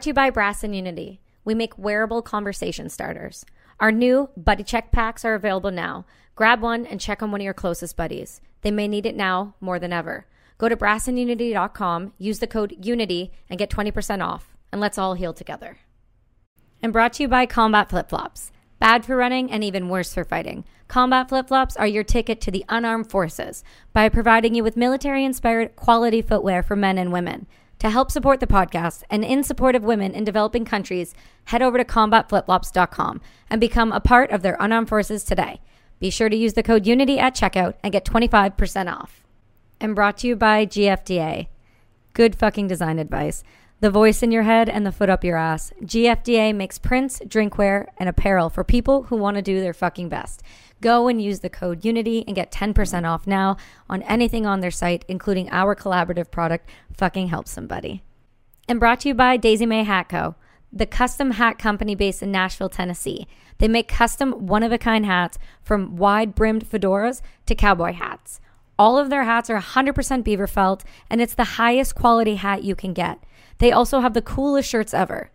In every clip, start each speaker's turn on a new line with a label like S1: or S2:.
S1: brought to you by Brass and Unity. We make wearable conversation starters. Our new Buddy Check packs are available now. Grab one and check on one of your closest buddies. They may need it now more than ever. Go to brassandunity.com, use the code UNITY, and get 20% off. And let's all heal together. And brought to you by Combat Flip Flops. Bad for running and even worse for fighting. Combat flip flops are your ticket to the unarmed forces by providing you with military inspired quality footwear for men and women. To help support the podcast and in support of women in developing countries, head over to combatflipflops.com and become a part of their unarmed forces today. Be sure to use the code UNITY at checkout and get 25% off. And brought to you by GFDA. Good fucking design advice the voice in your head and the foot up your ass. GFDA makes prints, drinkware, and apparel for people who want to do their fucking best. Go and use the code UNITY and get 10% off now on anything on their site, including our collaborative product, Fucking Help Somebody. And brought to you by Daisy May Hat Co., the custom hat company based in Nashville, Tennessee. They make custom one of a kind hats from wide brimmed fedoras to cowboy hats. All of their hats are 100% beaver felt, and it's the highest quality hat you can get. They also have the coolest shirts ever.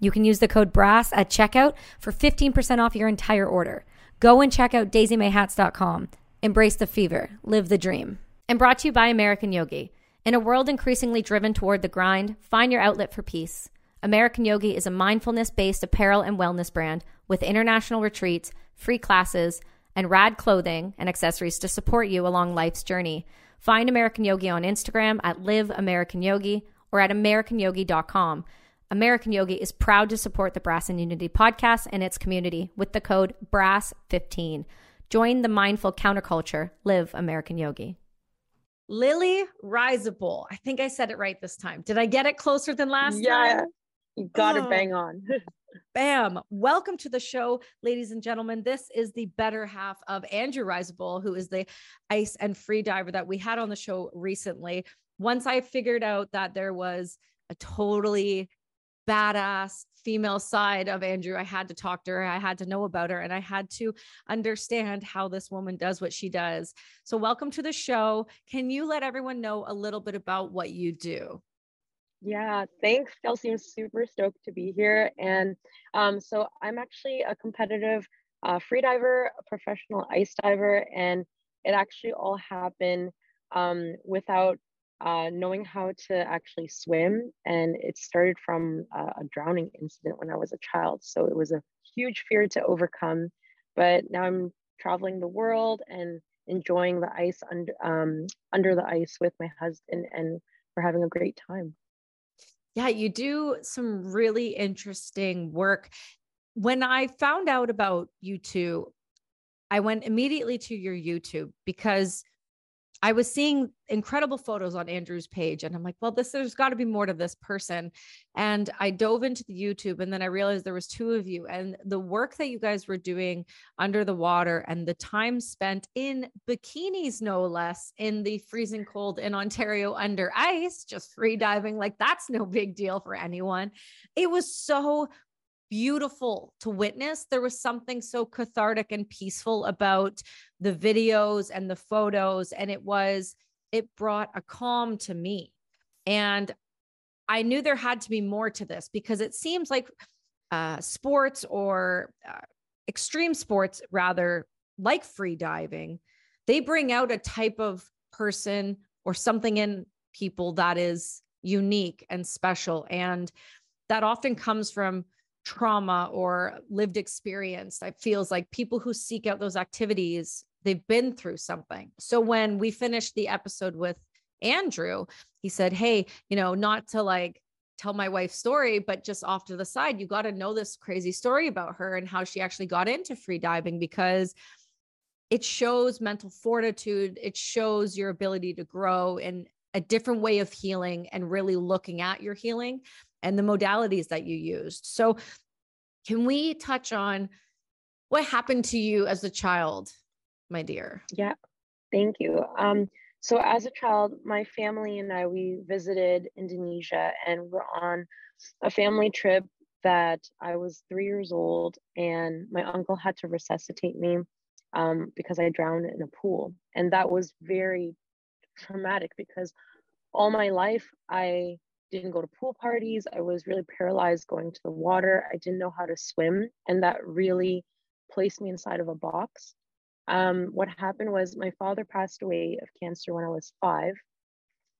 S1: You can use the code BRASS at checkout for 15% off your entire order. Go and check out daisymayhats.com. Embrace the fever, live the dream. And brought to you by American Yogi. In a world increasingly driven toward the grind, find your outlet for peace. American Yogi is a mindfulness based apparel and wellness brand with international retreats, free classes, and rad clothing and accessories to support you along life's journey. Find American Yogi on Instagram at Live American Yogi or at AmericanYogi.com. American Yogi is proud to support the Brass and Unity podcast and its community with the code BRASS15. Join the mindful counterculture. Live American Yogi.
S2: Lily Risible. I think I said it right this time. Did I get it closer than last
S3: yeah,
S2: time?
S3: Yeah, you got
S2: Oh.
S3: it ah. bang on.
S2: Bam. Welcome to the show, ladies and gentlemen. This is the better half of Andrew Risible, who is the ice and free diver that we had on the show recently. Once I figured out that there was a totally badass female side of Andrew, I had to talk to her. I had to know about her and I had to understand how this woman does what she does. So, welcome to the show. Can you let everyone know a little bit about what you do?
S3: yeah, thanks, Kelsey. I'm super stoked to be here. And um, so I'm actually a competitive uh, free diver, a professional ice diver, and it actually all happened um, without uh, knowing how to actually swim. And it started from a, drowning incident when I was a child. So it was a huge fear to overcome. But now I'm traveling the world and enjoying the ice under um, under the ice with my husband, and we're having a great time.
S2: Yeah, you do some really interesting work. When I found out about you two, I went immediately to your YouTube because I was seeing incredible photos on Andrew's page. And I'm like, well, this there's got to be more to this person. And I dove into the YouTube and then I realized there was two of you and the work that you guys were doing under the water and the time spent in bikinis, no less, in the freezing cold in Ontario under ice, just free diving. Like that's no big deal for anyone. It was so beautiful to witness. There was something so cathartic and peaceful about the videos and the photos. And it was, it brought a calm to me. And I knew there had to be more to this because it seems like uh, sports or uh, extreme sports, rather like free diving, they bring out a type of person or something in people that is unique and special. And that often comes from trauma or lived experience. It feels like people who seek out those activities, they've been through something. So when we finished the episode with Andrew, he said, Hey, you know, not to like tell my wife's story, but just off to the side, you got to know this crazy story about her and how she actually got into free diving because it shows mental fortitude. It shows your ability to grow and a different way of healing and really looking at your healing and the modalities that you used. So, can we touch on what happened to you as a child, my dear?
S3: Yeah, thank you. Um, so as a child, my family and I we visited Indonesia and we're on a family trip that I was three years old and my uncle had to resuscitate me um, because I drowned in a pool. And that was very traumatic because all my life I didn't go to pool parties. I was really paralyzed going to the water. I didn't know how to swim. And that really placed me inside of a box. Um, what happened was my father passed away of cancer when I was five.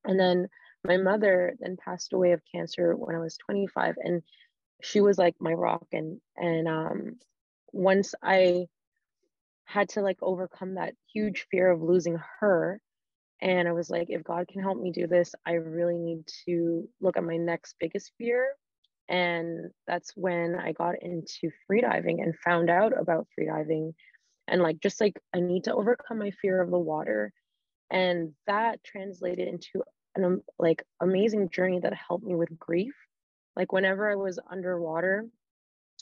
S3: And then my mother then passed away of cancer when I was 25. And she was like my rock. And, and um, once I had to like overcome that huge fear of losing her, and I was like, if God can help me do this, I really need to look at my next biggest fear. And that's when I got into freediving and found out about freediving. And like, just like, I need to overcome my fear of the water. And that translated into an like amazing journey that helped me with grief. Like, whenever I was underwater,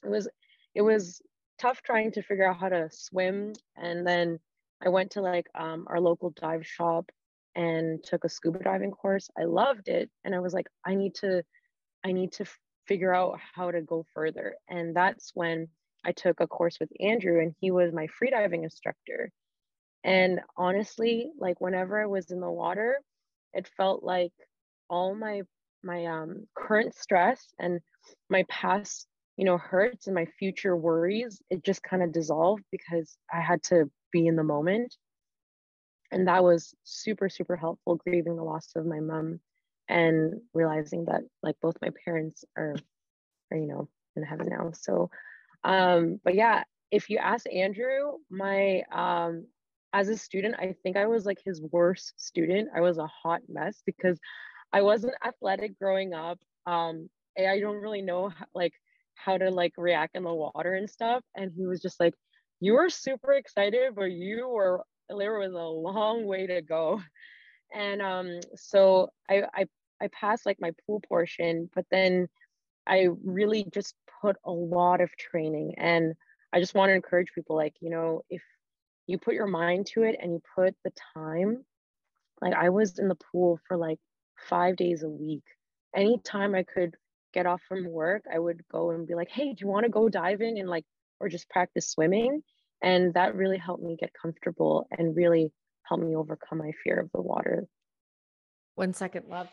S3: it was, it was tough trying to figure out how to swim. And then I went to like um, our local dive shop and took a scuba diving course. I loved it. And I was like, I need to, I need to figure out how to go further. And that's when I took a course with Andrew and he was my freediving instructor. And honestly, like whenever I was in the water, it felt like all my my um, current stress and my past you know hurts and my future worries it just kind of dissolved because i had to be in the moment and that was super super helpful grieving the loss of my mom and realizing that like both my parents are are you know in heaven now. So um but yeah if you ask andrew my um as a student i think i was like his worst student. I was a hot mess because i wasn't athletic growing up. Um i don't really know how, like how to like react in the water and stuff. And he was just like you were super excited but you were there was a long way to go. And um, so I, I, I passed like my pool portion, but then I really just put a lot of training. And I just want to encourage people like, you know, if you put your mind to it and you put the time, like I was in the pool for like five days a week. Anytime I could get off from work, I would go and be like, hey, do you want to go diving and like, or just practice swimming? And that really helped me get comfortable and really helped me overcome my fear of the water.
S2: One second, love.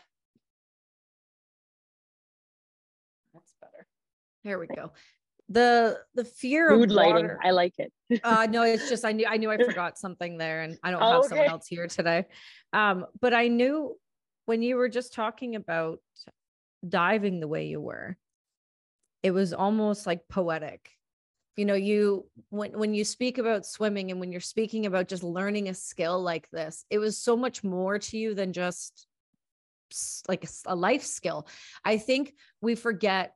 S2: That's better. Here we go. The the fear
S3: Mood
S2: of
S3: lighting.
S2: water.
S3: I like it.
S2: uh no, it's just I knew I knew I forgot something there and I don't have
S3: Oh,
S2: someone else here today. Um, but I knew when you were just talking about diving the way you were, it was almost like poetic you know you when when you speak about swimming and when you're speaking about just learning a skill like this it was so much more to you than just like a, life skill. I think we forget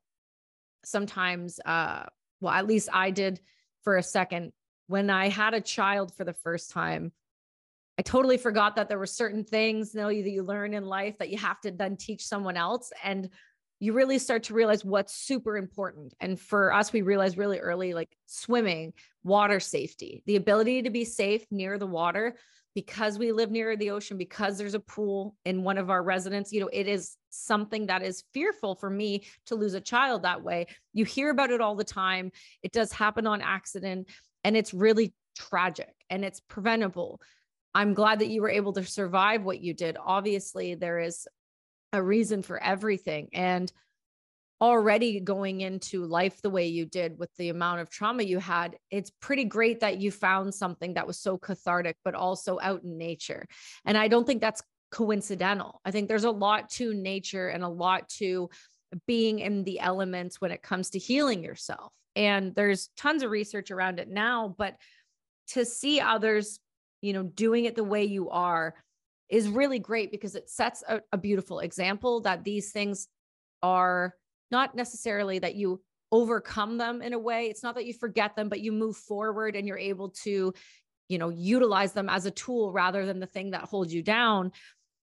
S2: sometimes uh well at least i did for a second when i had a child for the first time i totally forgot that there were certain things you know, that you learn in life that you have to then teach someone else and you really start to realize what's super important. And for us, we realized really early like swimming, water safety, the ability to be safe near the water because we live near the ocean, because there's a pool in one of our residents. You know, it is something that is fearful for me to lose a child that way. You hear about it all the time. It does happen on accident and it's really tragic and it's preventable. I'm glad that you were able to survive what you did. Obviously, there is a reason for everything. And already going into life the way you did with the amount of trauma you had, it's pretty great that you found something that was so cathartic, but also out in nature. And I don't think that's coincidental. I think there's a lot to nature and a lot to being in the elements when it comes to healing yourself. And there's tons of research around it now, but to see others, you know, doing it the way you are is really great because it sets a, a beautiful example that these things are not necessarily that you overcome them in a way. It's not that you forget them, but you move forward and you're able to, you know, utilize them as a tool rather than the thing that holds you down.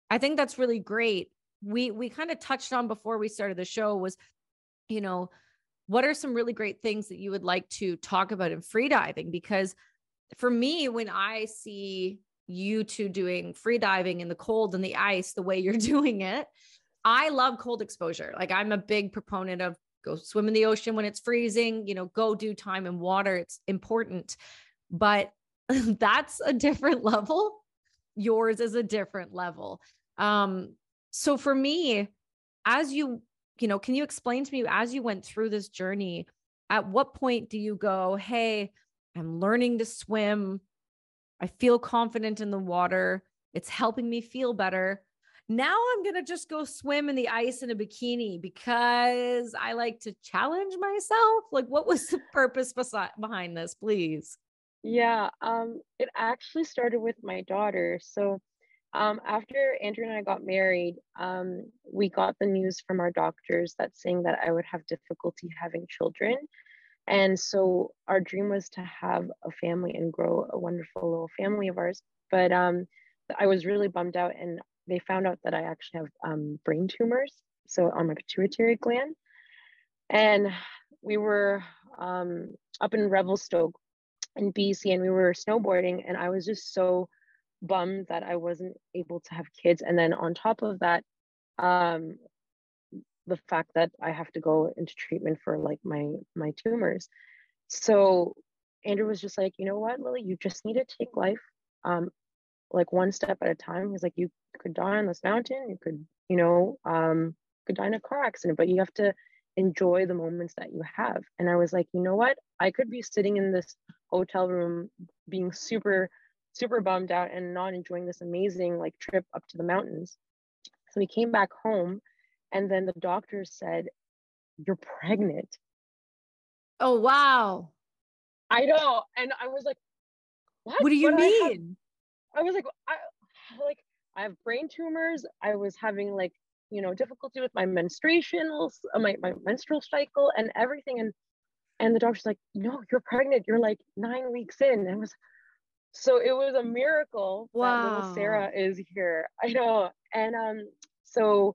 S2: I think that's really great. We we kind of touched on before we started the show was, you know, what are some really great things that you would like to talk about in freediving? Because for me, when I see you two doing free diving in the cold and the ice the way you're doing it, I love cold exposure. Like I'm a big proponent of go swim in the ocean when it's freezing, you know, go do time in water. It's important. But that's a different level. Yours is a different level. Um, so for me, as you, you know, can you explain to me as you went through this journey, at what point do you go, hey, I'm learning to swim. I feel confident in the water. It's helping me feel better. Now I'm going to just go swim in the ice in a bikini because I like to challenge myself. Like, what was the purpose behind this, please?
S3: Yeah, um, it actually started with my daughter. So, um, after Andrew and I got married, um, we got the news from our doctors that saying that I would have difficulty having children. And so our dream was to have a family and grow a wonderful little family of ours. But um, I was really bummed out, and they found out that I actually have um, brain tumors, so on my pituitary gland. And we were um, up in Revelstoke in BC, and we were snowboarding, and I was just so bummed that I wasn't able to have kids. And then on top of that, um, the fact that I have to go into treatment for like my my tumors. So Andrew was just like, you know what, Lily, you just need to take life um, like one step at a time. He's like, you could die on this mountain, you could, you know, um, could die in a car accident, but you have to enjoy the moments that you have. And I was like, you know what? I could be sitting in this hotel room being super, super bummed out and not enjoying this amazing like trip up to the mountains. So we came back home and then the doctor said, You're pregnant.
S2: Oh wow.
S3: I know. And I was like,
S2: What? What do you what mean?
S3: I, I was like, I like I have brain tumors. I was having like you know difficulty with my menstruation uh, my, my menstrual cycle and everything and and the doctor's like no you're pregnant you're like nine weeks in and it was so it was a miracle wow. that little sarah is here i know and um so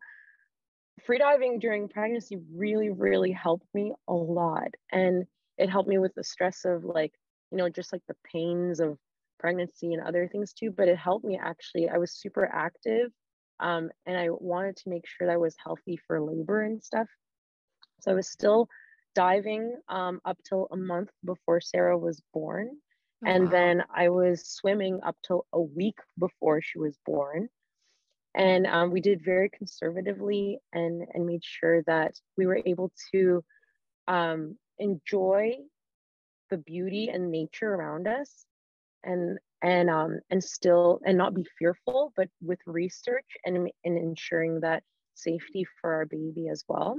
S3: freediving during pregnancy really really helped me a lot and it helped me with the stress of like you know just like the pains of pregnancy and other things too but it helped me actually i was super active um, and I wanted to make sure that I was healthy for labor and stuff. So I was still diving um, up till a month before Sarah was born. Oh, and wow. then I was swimming up till a week before she was born. And um, we did very conservatively and, and made sure that we were able to um, enjoy the beauty and nature around us and and um and still and not be fearful but with research and and ensuring that safety for our baby as well.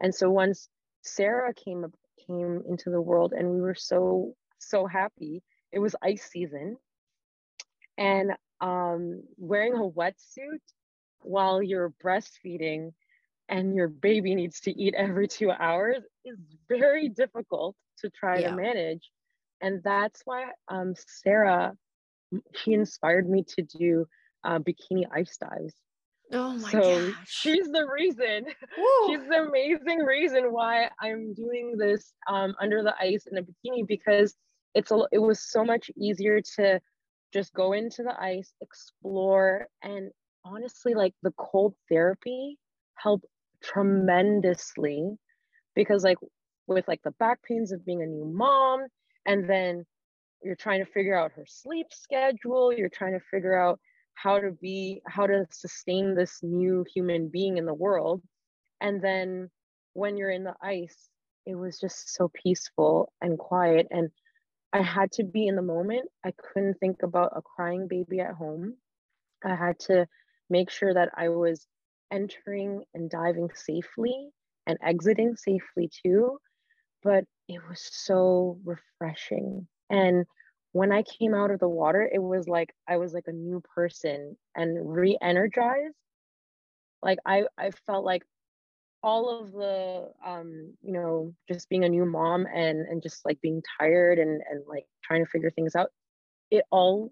S3: And so once sarah came came into the world and we were so so happy it was ice season. And um wearing a wetsuit while you're breastfeeding and your baby needs to eat every two hours is very difficult to try yeah. to manage and that's why um, Sarah, she inspired me to do uh, bikini ice dives.
S2: Oh my so gosh.
S3: she's the reason. She's the amazing reason why I'm doing this um, under the ice in a bikini because it's a, it was so much easier to just go mm-hmm. into the ice, explore, and honestly, like the cold therapy helped tremendously because like with like the back pains of being a new mom and then you're trying to figure out her sleep schedule you're trying to figure out how to be how to sustain this new human being in the world and then when you're in the ice it was just so peaceful and quiet and i had to be in the moment i couldn't think about a crying baby at home i had to make sure that i was entering and diving safely and exiting safely too but it was so refreshing. And when I came out of the water, it was like I was like a new person and re-energized. Like I, I felt like all of the um, you know, just being a new mom and and just like being tired and and like trying to figure things out, it all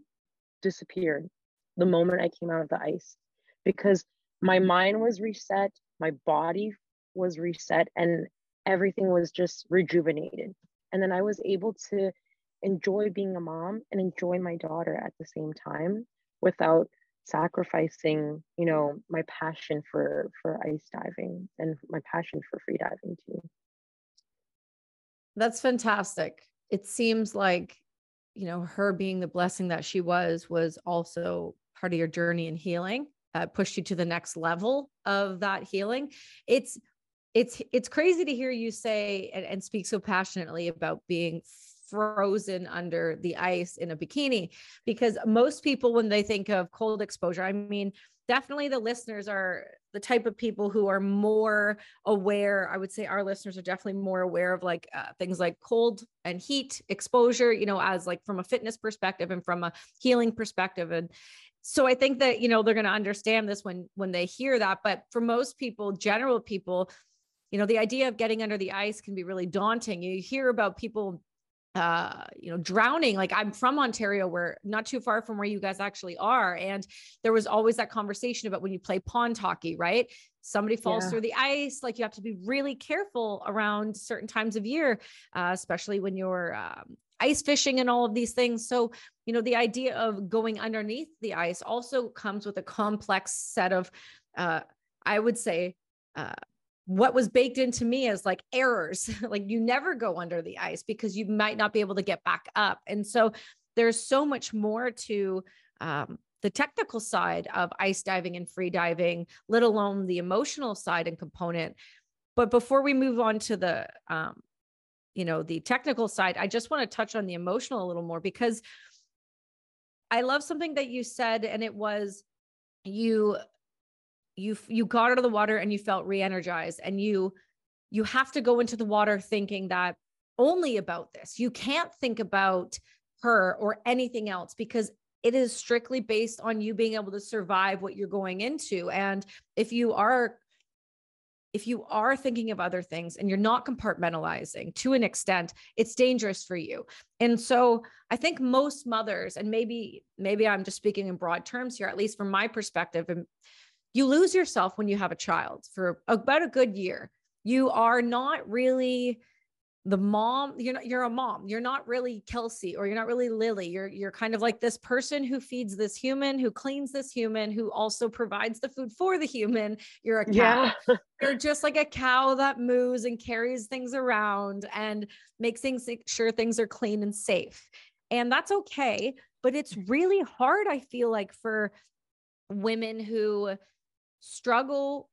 S3: disappeared the moment I came out of the ice because my mind was reset, my body was reset, and everything was just rejuvenated. And then I was able to enjoy being a mom and enjoy my daughter at the same time without sacrificing, you know, my passion for for ice diving and my passion for free diving too.
S2: That's fantastic. It seems like, you know, her being the blessing that she was was also part of your journey and healing uh, pushed you to the next level of that healing. It's it's it's crazy to hear you say and, and speak so passionately about being frozen under the ice in a bikini because most people when they think of cold exposure i mean definitely the listeners are the type of people who are more aware. I would say our listeners are definitely more aware of like uh, things like cold and heat exposure you know as like from a fitness perspective and from a healing perspective. And so i think that you know they're going to understand this when when they hear that. But for most people general people you know the idea of getting under the ice can be really daunting. You hear about people uh, you know, drowning. Like I'm from Ontario, where not too far from where you guys actually are. And there was always that conversation about when you play pond hockey, right? Somebody falls yeah. through the ice. Like you have to be really careful around certain times of year, uh, especially when you're um, ice fishing and all of these things. So, you know, the idea of going underneath the ice also comes with a complex set of, uh, I would say, uh, what was baked into me as like errors. Like you never go under the ice because you might not be able to get back up. And so there's so much more to um, the technical side of ice diving and free diving let alone the emotional side and component. But before we move on to the um, you know the technical side i just want to touch on the emotional a little more because i love something that you said and it was you you you got out of the water and you felt re-energized and you you have to go into the water thinking that only about this. You can't think about her or anything else because it is strictly based on you being able to survive what you're going into. And if you are if you are thinking of other things and you're not compartmentalizing to an extent it's dangerous for you. And so i think most mothers and maybe maybe i'm just speaking in broad terms here at least from my perspective and you lose yourself when you have a child for about a good year. You are not really the mom you're not you're a mom. You're not really kelsey or you're not really lily. You're you're kind of like this person who feeds this human who cleans this human who also provides the food for the human. You're a cow. Yeah. you're just like a cow that moves and carries things around and makes things sure things are clean and safe. And that's okay but it's really hard i feel like for women who struggle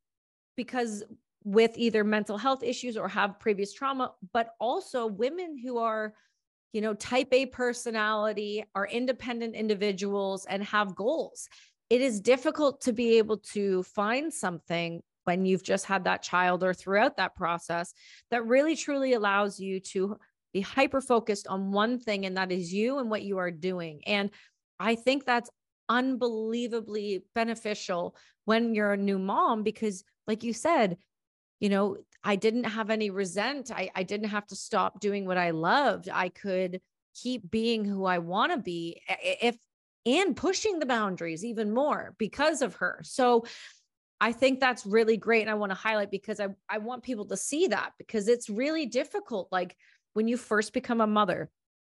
S2: because with either mental health issues or have previous trauma, but also women who are, you know, type A personality, are independent individuals and have goals. It is difficult to be able to find something when you've just had that child or throughout that process that really truly allows you to be hyper focused on one thing, and that is you and what you are doing. And I think that's unbelievably beneficial when you're a new mom because like you said you know i didn't have any resent. I, I didn't have to stop doing what i loved. I could keep being who i want to be if and pushing the boundaries even more because of her. So i think that's really great and i want to highlight because i, I want people to see that because it's really difficult like when you first become a mother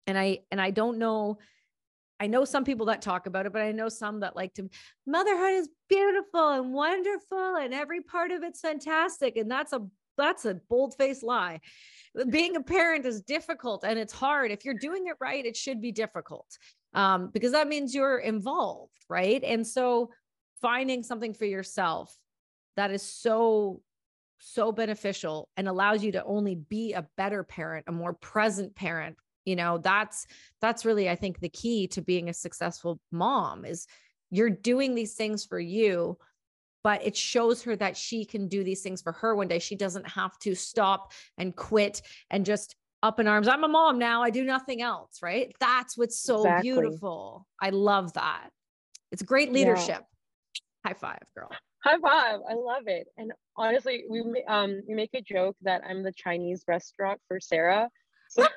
S2: and i and i don't know I know some people that talk about it, but I know some that like to motherhood is beautiful and wonderful and every part of it's fantastic. And that's a that's a bold-faced lie. Being a parent is difficult and it's hard. If you're doing it right, it should be difficult. Um, because that means you're involved, right? And so finding something for yourself that is so so beneficial and allows you to only be a better parent, a more present parent, you know that's that's really i think the key to being a successful mom is you're doing these things for you but it shows her that she can do these things for her one day. She doesn't have to stop and quit and just up in arms i'm a mom now i do nothing else right? That's what's so exactly. beautiful. I love that. It's great leadership. Yeah. high five girl.
S3: High five i love it. And honestly we um we make a joke that i'm the chinese restaurant for sarah. So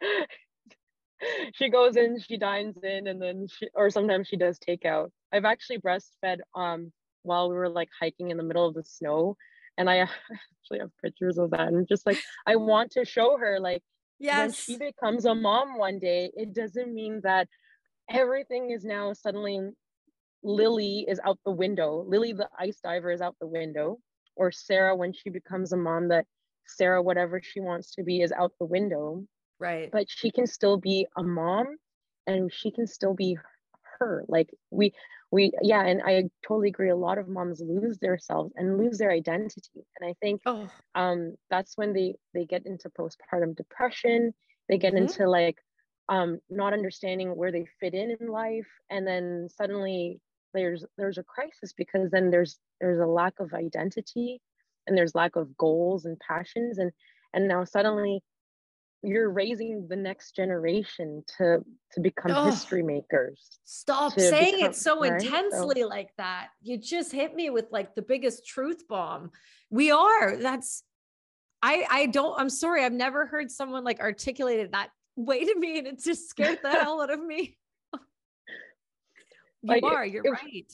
S3: she goes in, she dines in, and then she, or sometimes she does takeout. I've actually breastfed um while we were like hiking in the middle of the snow, and I actually have pictures of that. And just like I want to show her, like, yes. when she becomes a mom one day, it doesn't mean that everything is now suddenly Lily is out the window. Lily, the ice diver, is out the window, or Sarah when she becomes a mom that Sarah, whatever she wants to be, is out the window
S2: Right.
S3: But she can still be a mom and she can still be her like we we yeah and i totally agree a lot of moms lose their selves and lose their identity and i think oh. um that's when they they get into postpartum depression they get mm-hmm. into like um not understanding where they fit in in life and then suddenly there's there's a crisis because then there's there's a lack of identity and there's lack of goals and passions and and now suddenly you're raising the next generation to to become oh, history makers
S2: stop saying become, it so right? intensely so, like that. You just hit me with like the biggest truth bomb. We are. That's i i don't i'm sorry. I've never heard someone like articulated that way to me and it just scared the hell out of me. You like, are. You're if, right.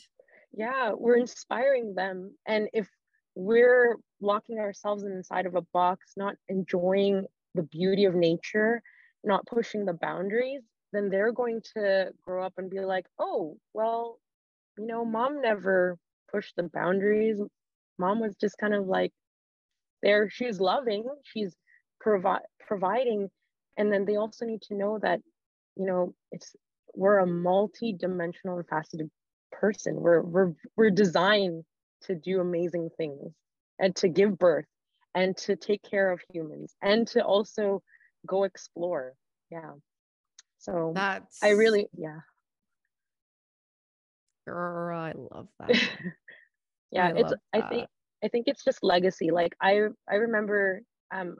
S3: Yeah we're inspiring them. And if we're locking ourselves inside of a box not enjoying the beauty of nature, not pushing the boundaries, then they're going to grow up and be like, oh, well, you know, mom never pushed the boundaries. Mom was just kind of like there. She's loving, she's provi- providing. And then they also need to know that, you know, it's we're a multi-dimensional and faceted person. We're we're we're designed to do amazing things and to give birth and to take care of humans and to also go explore. Yeah. So that's i really yeah.
S2: Girl i love that.
S3: Yeah I it's i think i think it's just legacy. Like i i remember um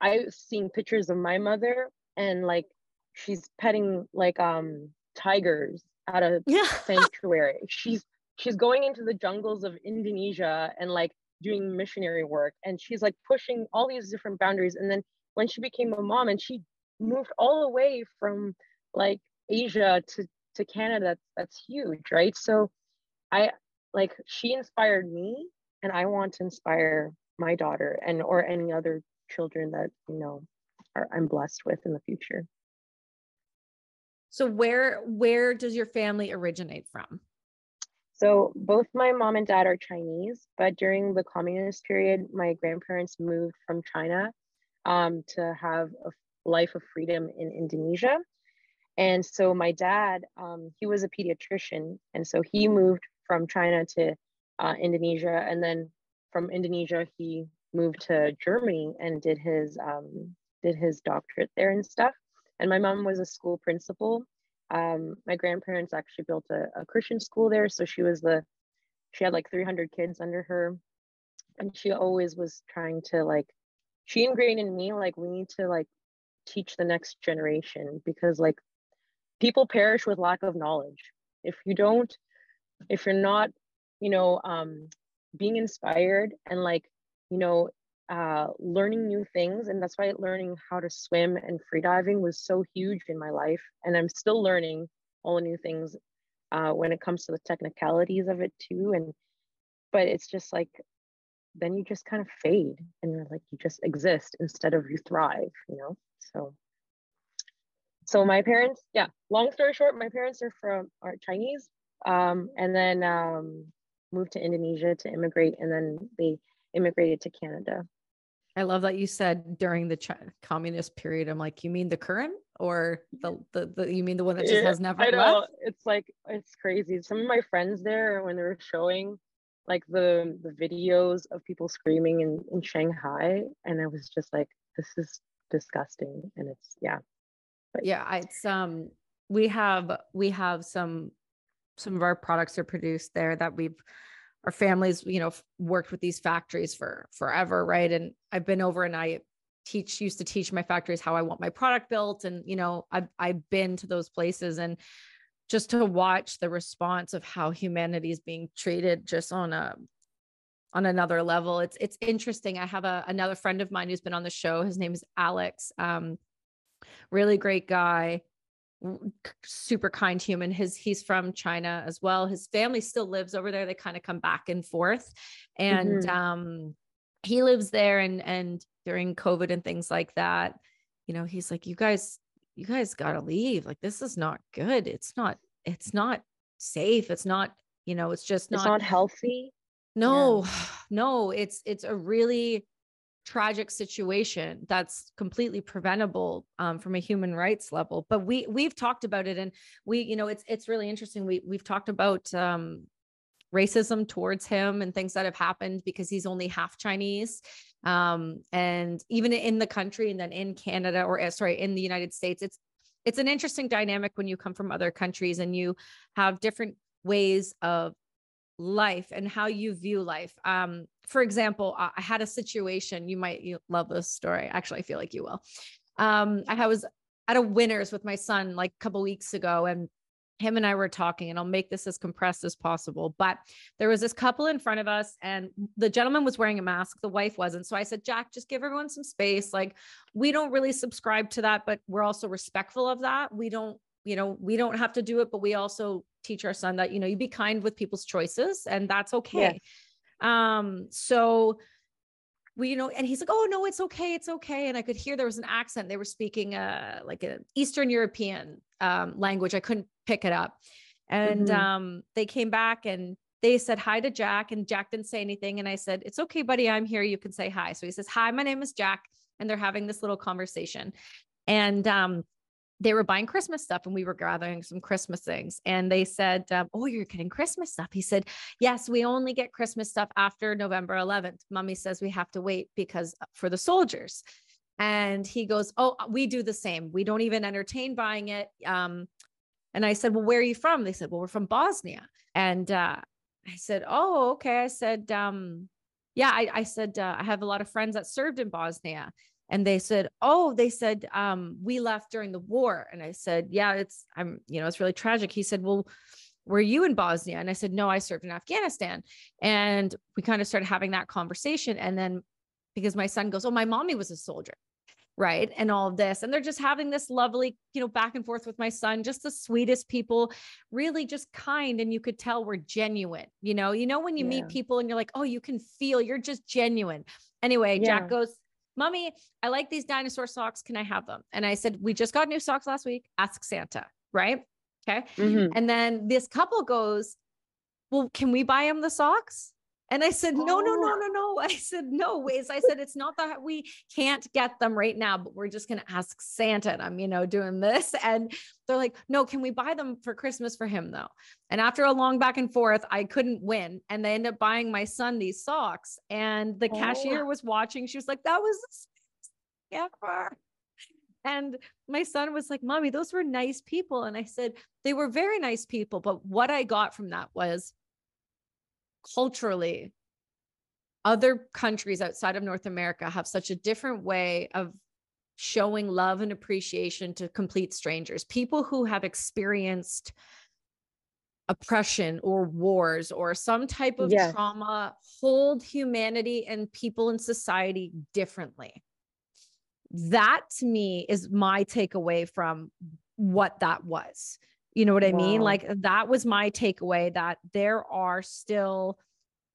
S3: i've seen pictures of my mother and like she's petting like um tigers at a yeah. sanctuary. She's she's going into the jungles of indonesia and like doing missionary work and she's like pushing all these different boundaries and then when she became a mom and she moved all the way from like asia to to canada that's, huge right? So i like she inspired me and i want to inspire my daughter and or any other children that you know are, i'm blessed with in the future.
S2: So where where does your family originate from
S3: so both my mom and dad are Chinese, but during the communist period, my grandparents moved from China um, to have a life of freedom in Indonesia. And so my dad, um, he was a pediatrician, and so he moved from China to uh, Indonesia, and then from Indonesia he moved to Germany and did his um, did his doctorate there and stuff. And my mom was a school principal, um, my grandparents actually built a, a Christian school there. So she was the, she had like 300 kids under her. And she always was trying to like, she ingrained in me, like, we need to like teach the next generation because like people perish with lack of knowledge. If you don't, if you're not, you know, um, being inspired and like, you know, uh, learning new things. And that's why learning how to swim and freediving was so huge in my life. And I'm still learning all the new things uh, when it comes to the technicalities of it too. And, but it's just like, then you just kind of fade and you're like, you just exist instead of you thrive, you know? So, so my parents, yeah, long story short, my parents are from, are Chinese. Um, and then um, moved to Indonesia to immigrate. And then they immigrated to Canada.
S2: I love that you said during the Ch- communist period. I'm like, you mean the current or the, the, the you mean the one that just yeah, has never I know. Left?
S3: It's like it's crazy. Some of my friends there when they were showing like the the videos of people screaming in, in Shanghai, and I was just like, this is disgusting. And it's yeah.
S2: But yeah, it's um we have we have some some of our products are produced there that we've our families, you know, worked with these factories for forever, right? And I've been over and I teach used to teach my factories how I want my product built and you know, I've I've been to those places and just to watch the response of how humanity is being treated just on a on another level. It's it's interesting. I have a another friend of mine who's been on the show. His name is Alex. Um, really great guy super kind human. His he's from china as well. His family still lives over there. They kind of come back and forth. And mm-hmm. um he lives there and and during covid and things like that you know he's like you guys you guys got to leave. Like this is not good. It's not it's not safe. It's not you know it's just not
S3: it's not healthy?
S2: No yeah. no it's it's a really tragic situation that's completely preventable um, from a human rights level but we we've talked about it and we you know it's it's really interesting. We we've talked about um, racism towards him and things that have happened because he's only half chinese um, and even in the country and then in canada or uh, sorry in the united states it's it's an interesting dynamic when you come from other countries and you have different ways of life and how you view life. Um, for example, I had a situation, you might love this story. Actually, I feel like you will. Um, I was at a winners with my son like a couple weeks ago and him and I were talking, and I'll make this as compressed as possible. But there was this couple in front of us, and the gentleman was wearing a mask, the wife wasn't. So I said, Jack, just give everyone some space. Like, we don't really subscribe to that, but we're also respectful of that. We don't, you know, we don't have to do it, but we also teach our son that, you know, you be kind with people's choices, and that's okay. Yeah. Um, so we you know and he's like oh no it's okay it's okay. And i could hear there was an accent. They were speaking uh like an eastern european um language. I couldn't pick it up. And mm-hmm. um they came back and they said hi to jack and jack didn't say anything. And i said it's okay buddy i'm here you can say hi. So he says hi my name is jack and they're having this little conversation. And um they were buying Christmas stuff and we were gathering some Christmas things. And they said, um, Oh, you're getting Christmas stuff. He said, Yes, we only get Christmas stuff after November 11th. Mommy says we have to wait because uh, for the soldiers. And he goes, Oh, uh, we do the same. We don't even entertain buying it. Um, and I said, Well, where are you from? They said, Well, we're from Bosnia. And uh, I said, Oh, okay. I said, um, yeah, I, I said, uh, I have a lot of friends that served in Bosnia and they said oh they said um, we left during the war. And i said yeah it's i'm you know it's really tragic. He said well were you in bosnia? And i said no i served in afghanistan. And we kind of started having that conversation. And then because my son goes oh my mommy was a soldier right and all of this. And they're just having this lovely you know back and forth with my son just the sweetest people really just kind and you could tell we're genuine you know? You know when you yeah. meet people and you're like oh you can feel you're just genuine. Anyway yeah. jack goes Mommy, I like these dinosaur socks. Can I have them? And I said, We just got new socks last week. Ask Santa. Right. Okay. Mm-hmm. And then this couple goes, Well, can we buy him the socks? And I said, no, no, no, oh. no, no. I said, no ways. I said, it's not that we can't get them right now, but we're just going to ask Santa. And I'm, you know, doing this. And they're like, no, can we buy them for Christmas for him though? And after a long back and forth, I couldn't win. And they ended up buying my son these socks. And the oh. cashier was watching. She was like, that was ever. And my son was like, Mommy, those were nice people. And I said, They were very nice people. But what I got from that was culturally, other countries outside of North America have such a different way of showing love and appreciation to complete strangers, people who have experienced oppression or wars or some type of yeah. trauma hold humanity and people in society differently. That to me is my takeaway from what that was. You know what I wow. mean? Like that was my takeaway that there are still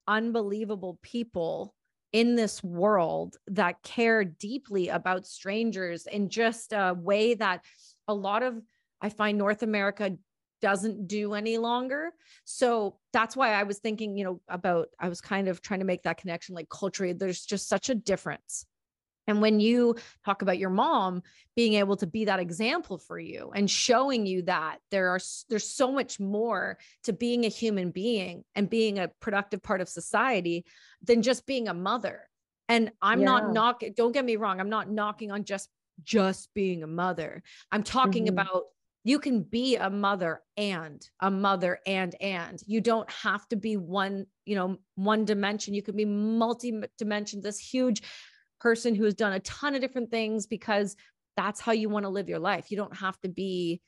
S2: unbelievable people in this world that care deeply about strangers in just a way that a lot of I find North America doesn't do any longer. So that's why I was thinking, you know, about I was kind of trying to make that connection like culturally there's just such a difference and when you talk about your mom being able to be that example for you and showing you that there are there's so much more to being a human being and being a productive part of society than just being a mother. And I'm yeah. not knocking don't get me wrong, I'm not knocking on just just being a mother. I'm talking mm-hmm. about you can be a mother and a mother and and you don't have to be one you know one dimension you can be multi dimension this huge person who has done a ton of different things because that's how you want to live your life. You don't have to be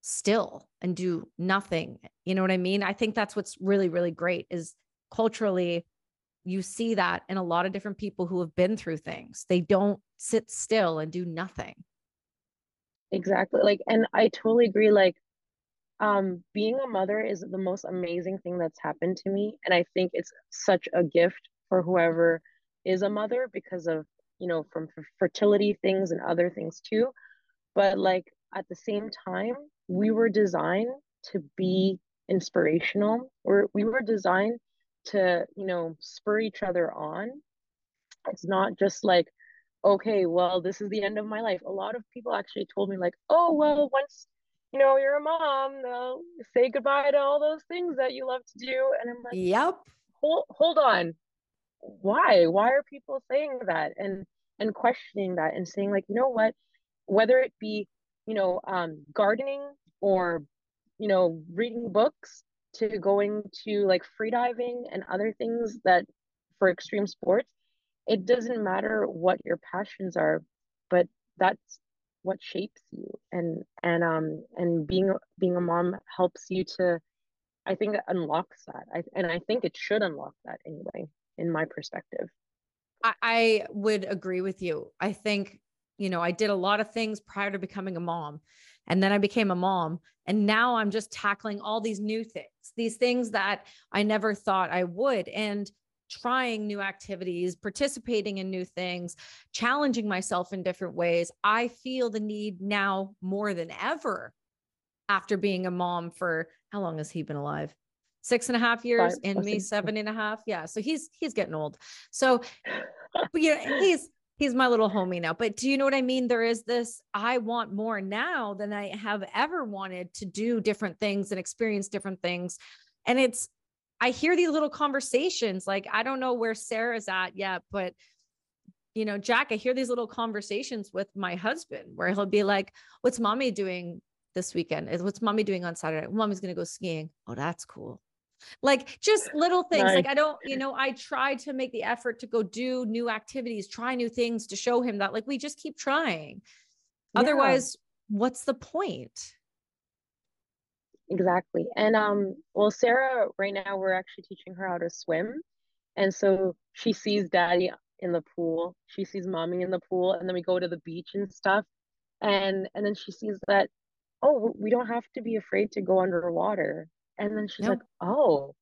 S2: still and do nothing. You know what I mean? I think that's what's really, really great is culturally, you see that in a lot of different people who have been through things. They don't sit still and do nothing.
S3: Exactly. Like, and I totally agree. Like, um, being a mother is the most amazing thing that's happened to me. And I think it's such a gift for whoever is a mother because of you know from fertility things and other things too. But like at the same time we were designed to be inspirational or we were designed to you know spur each other on. It's not just like okay well this is the end of my life. A lot of people actually told me like oh well once you know you're a mom they'll say goodbye to all those things that you love to do. And i'm like
S2: yep
S3: hold hold on why? Why are people saying that and and questioning that and saying like you know what? Whether it be you know um gardening or you know reading books to going to like freediving and other things that for extreme sports it doesn't matter what your passions are but that's what shapes you. And and um and being being a mom helps you to i think unlocks that. I, and i think it should unlock that anyway in my perspective
S2: I, I would agree with you i think you know i did a lot of things prior to becoming a mom and then i became a mom and now i'm just tackling all these new things these things that i never thought i would and trying new activities, participating in new things, challenging myself in different ways. I feel the need now more than ever after being a mom for how long has he been alive? Six and a half years and me seven and a half. Yeah. So he's he's getting old. So but you know, he's he's my little homie now. But do you know what I mean? There is this, I want more now than I have ever wanted to do different things and experience different things. And it's I hear these little conversations. Like, I don't know where Sarah's at yet, but you know, Jack, I hear these little conversations with my husband where he'll be like, What's mommy doing this weekend? What's mommy doing on Saturday? Mommy's going to go skiing. Oh, that's cool. Like just little things. Nice. Like I don't, you know, I try to make the effort to go do new activities, try new things to show him that like we just keep trying. Yeah. Otherwise, what's the point?
S3: Exactly. And um well Sarah right now we're actually teaching her how to swim. And so she sees daddy in the pool, she sees mommy in the pool and then we go to the beach and stuff. And and then she sees that oh, we don't have to be afraid to go underwater. And then she's like, "Oh,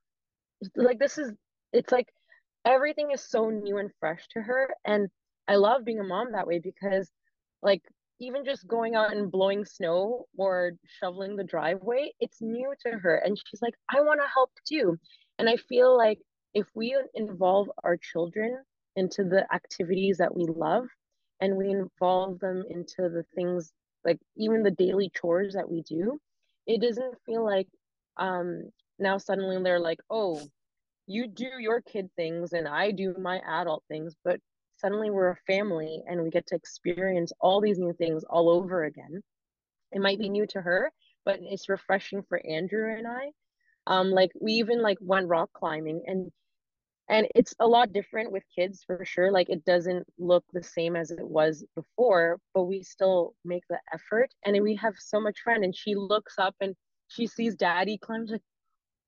S3: like this is it's like everything is so new and fresh to her and I love being a mom that way because like even just going out and blowing snow or shoveling the driveway, it's new to her. And she's like, I want to help too. And I feel like if we involve our children into the activities that we love and we involve them into the things like even the daily chores that we do, it doesn't feel like um now suddenly they're like, oh, you do your kid things and I do my adult things, but suddenly we're a family and we get to experience all these new things all over again. It might be new to her, but it's refreshing for Andrew and I. Um, like we even like went rock climbing and and it's a lot different with kids for sure. Like it doesn't look the same as it was before, but we still make the effort and we have so much fun. And she looks up and she sees daddy climbs like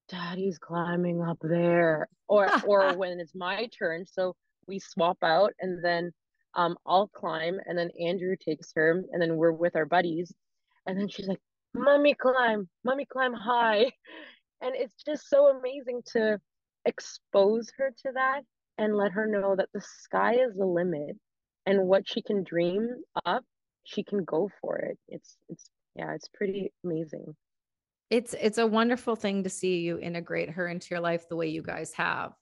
S3: daddy's climbing up there or or when it's my turn so we swap out and then um I'll climb and then Andrew takes her and then we're with our buddies and then she's like mommy climb mommy climb high. And it's just so amazing to expose her to that and let her know that the sky is the limit and what she can dream up she can go for it. It's it's yeah it's pretty amazing
S2: it's it's a wonderful thing to see you integrate her into your life the way you guys have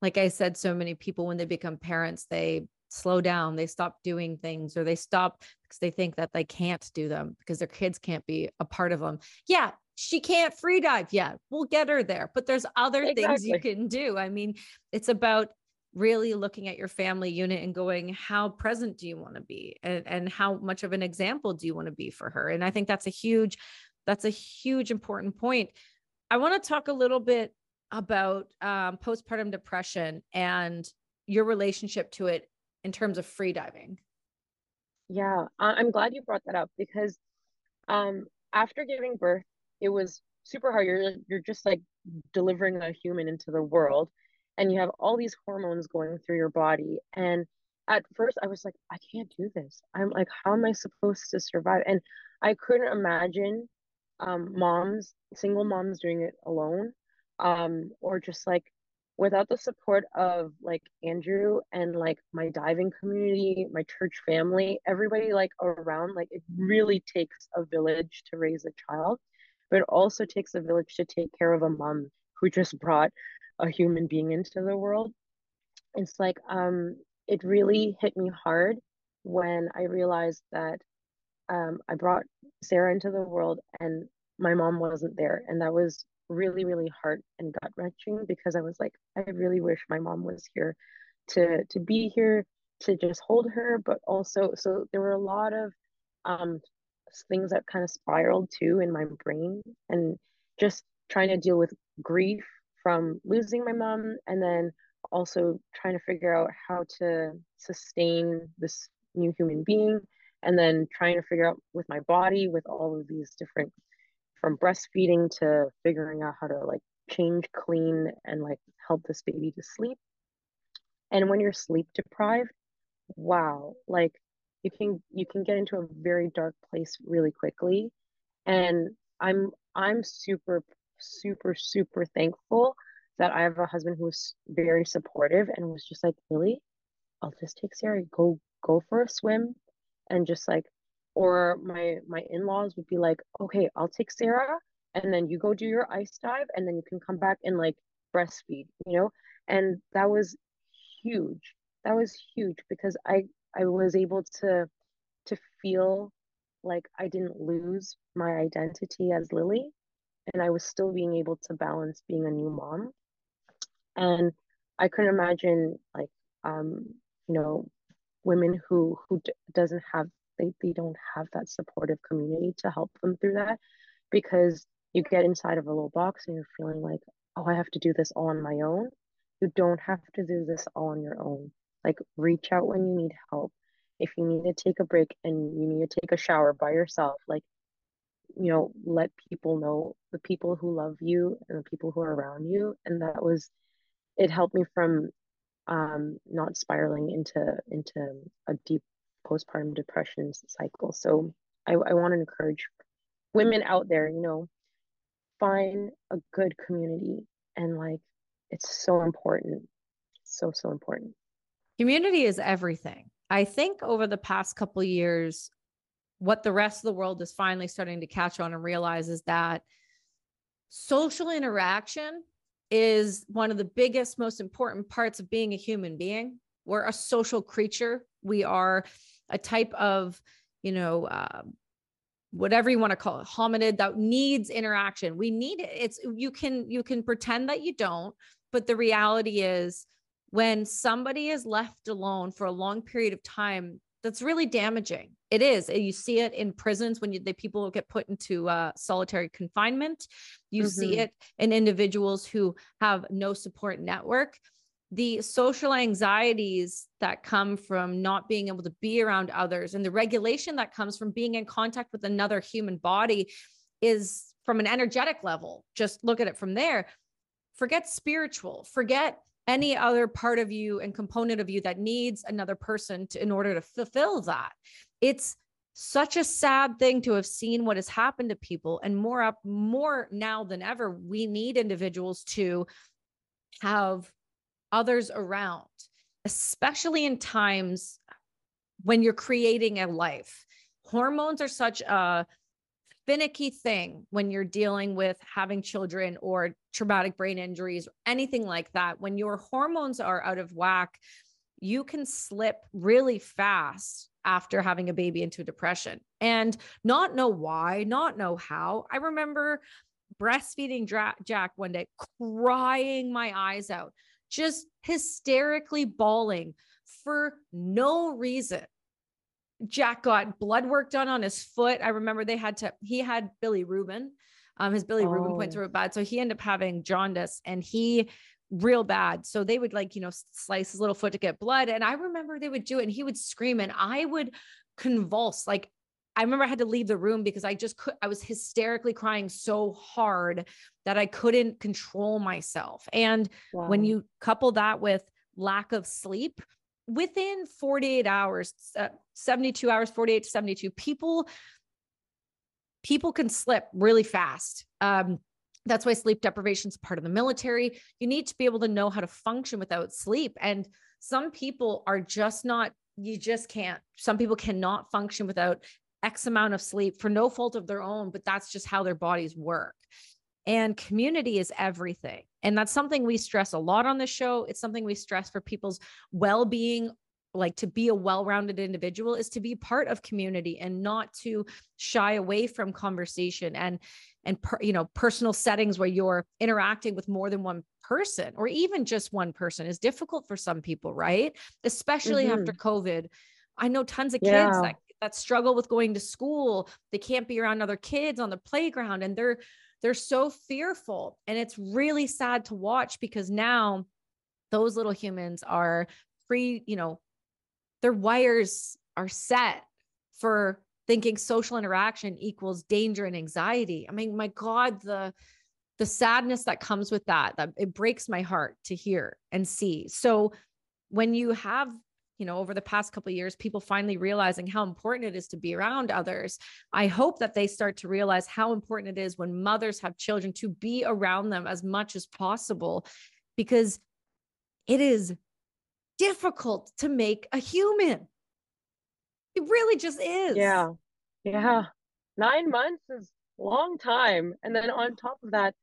S2: like I said, so many people, when they become parents, they slow down, they stop doing things, or they stop because they think that they can't do them because their kids can't be a part of them. Yeah, she can't free dive yet. We'll get her there, but there's other exactly. things you can do. I mean, it's about really looking at your family unit and going, how present do you want to be? And, and how much of an example do you want to be for her? And I think that's a huge, that's a huge important point. I want to talk a little bit about um, postpartum depression and your relationship to it in terms of free diving.
S3: Yeah, I'm glad you brought that up because um, after giving birth, it was super hard. You're you're just like delivering a human into the world, and you have all these hormones going through your body. And at first, I was like, I can't do this. I'm like, how am I supposed to survive? And I couldn't imagine um, moms, single moms, doing it alone um or just like without the support of like Andrew and like my diving community, my church family, everybody like around, like it really takes a village to raise a child, but it also takes a village to take care of a mom who just brought a human being into the world. It's like um it really hit me hard when I realized that um, I brought Sarah into the world and my mom wasn't there. And that was really, really heart and gut wrenching because I was like, I really wish my mom was here to to be here to just hold her, but also so there were a lot of um things that kind of spiraled too in my brain and just trying to deal with grief from losing my mom and then also trying to figure out how to sustain this new human being and then trying to figure out with my body with all of these different from breastfeeding to figuring out how to like change clean and like help this baby to sleep. And when you're sleep deprived wow like you can you can get into a very dark place really quickly. And i'm i'm super super super thankful that i have a husband who's very supportive and was just like really? I'll just take sarah. Go go for a swim and just like or my my in-laws would be like okay i'll take sarah and then you go do your ice dive and then you can come back and like breastfeed you know? And that was huge. That was huge because i i was able to to feel like i didn't lose my identity as lily and i was still being able to balance being a new mom. And i couldn't imagine like um you know women who who doesn't have they, they don't have that supportive community to help them through that because you get inside of a little box and you're feeling like oh i have to do this all on my own. You don't have to do this all on your own. Like reach out when you need help. If you need to take a break and you need to take a shower by yourself like you know let people know the people who love you and the people who are around you. And that was it helped me from um, not spiraling into into a deep postpartum depression cycle. So I, I want to encourage women out there, you know, find a good community and like it's so important. So, so important.
S2: Community is everything. I think over the past couple years, what the rest of the world is finally starting to catch on and realize is that social interaction is one of the biggest, most important parts of being a human being. We're a social creature. We are a type of, you know, uh, whatever you want to call it, hominid that needs interaction. We need it. It's you can you can pretend that you don't, but the reality is when somebody is left alone for a long period of time, that's really damaging. It is. You see it in prisons when you, the people get put into uh, solitary confinement. You mm-hmm. see it in individuals who have no support network. The social anxieties that come from not being able to be around others and the regulation that comes from being in contact with another human body is from an energetic level. Just look at it from there. Forget spiritual, forget any other part of you and component of you that needs another person to, in order to fulfill that. It's such a sad thing to have seen what has happened to people and more up more now than ever we need individuals to have others around especially in times when you're creating a life hormones are such a finicky thing when you're dealing with having children or traumatic brain injuries anything like that when your hormones are out of whack you can slip really fast after having a baby into depression and not know why, not know how. I remember breastfeeding Dra- Jack one day, crying my eyes out, just hysterically bawling for no reason. Jack got blood work done on his foot. I remember they had to, he had bilirubin. Um, his bilirubin oh. points were bad. So he ended up having jaundice and he real bad. So they would like, you know, slice his little foot to get blood. And I remember they would do it and he would scream and I would convulse. Like I remember I had to leave the room because I just could, I was hysterically crying so hard that I couldn't control myself. And wow. when you couple that with lack of sleep, within 48 hours, uh, 72 hours, 48 to 72, people, people can slip really fast. Um, that's why sleep deprivation is part of the military. You need to be able to know how to function without sleep. And some people are just not, you just can't. Some people cannot function without X amount of sleep for no fault of their own, but that's just how their bodies work. And community is everything. And that's something we stress a lot on the show. It's something we stress for people's well being like to be a well-rounded individual is to be part of community and not to shy away from conversation and and per, you know personal settings where you're interacting with more than one person or even just one person is difficult for some people right? Especially mm-hmm. after covid. I know tons of kids that that struggle with going to school. They can't be around other kids on the playground and they're they're so fearful. And it's really sad to watch because now those little humans are free you know their wires are set for thinking social interaction equals danger and anxiety. I mean, my God, the the sadness that comes with that, that it breaks my heart to hear and see. So when you have you know over the past couple years people finally realizing how important it is to be around others i hope that they start to realize how important it is when mothers have children to be around them as much as possible because it is difficult to make a human. It really just is.
S3: Yeah. Yeah. Nine months is a long time. And then on top of that,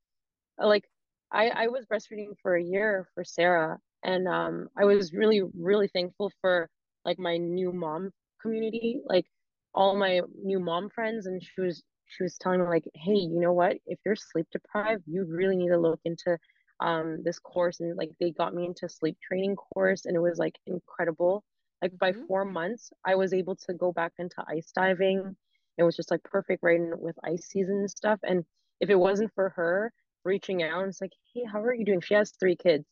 S3: like I, I was breastfeeding for a year for Sarah. And um, I was really, really thankful for like my new mom community, like all my new mom friends. And she was, she was telling me like, hey, you know what? If you're sleep deprived, you really need to look into um this course and like they got me into sleep training course and it was like incredible. Like by mm-hmm. four months i was able to go back into ice diving. It was just like perfect right in with ice season and stuff and if it wasn't for her reaching out it's like hey how are you doing? She has three kids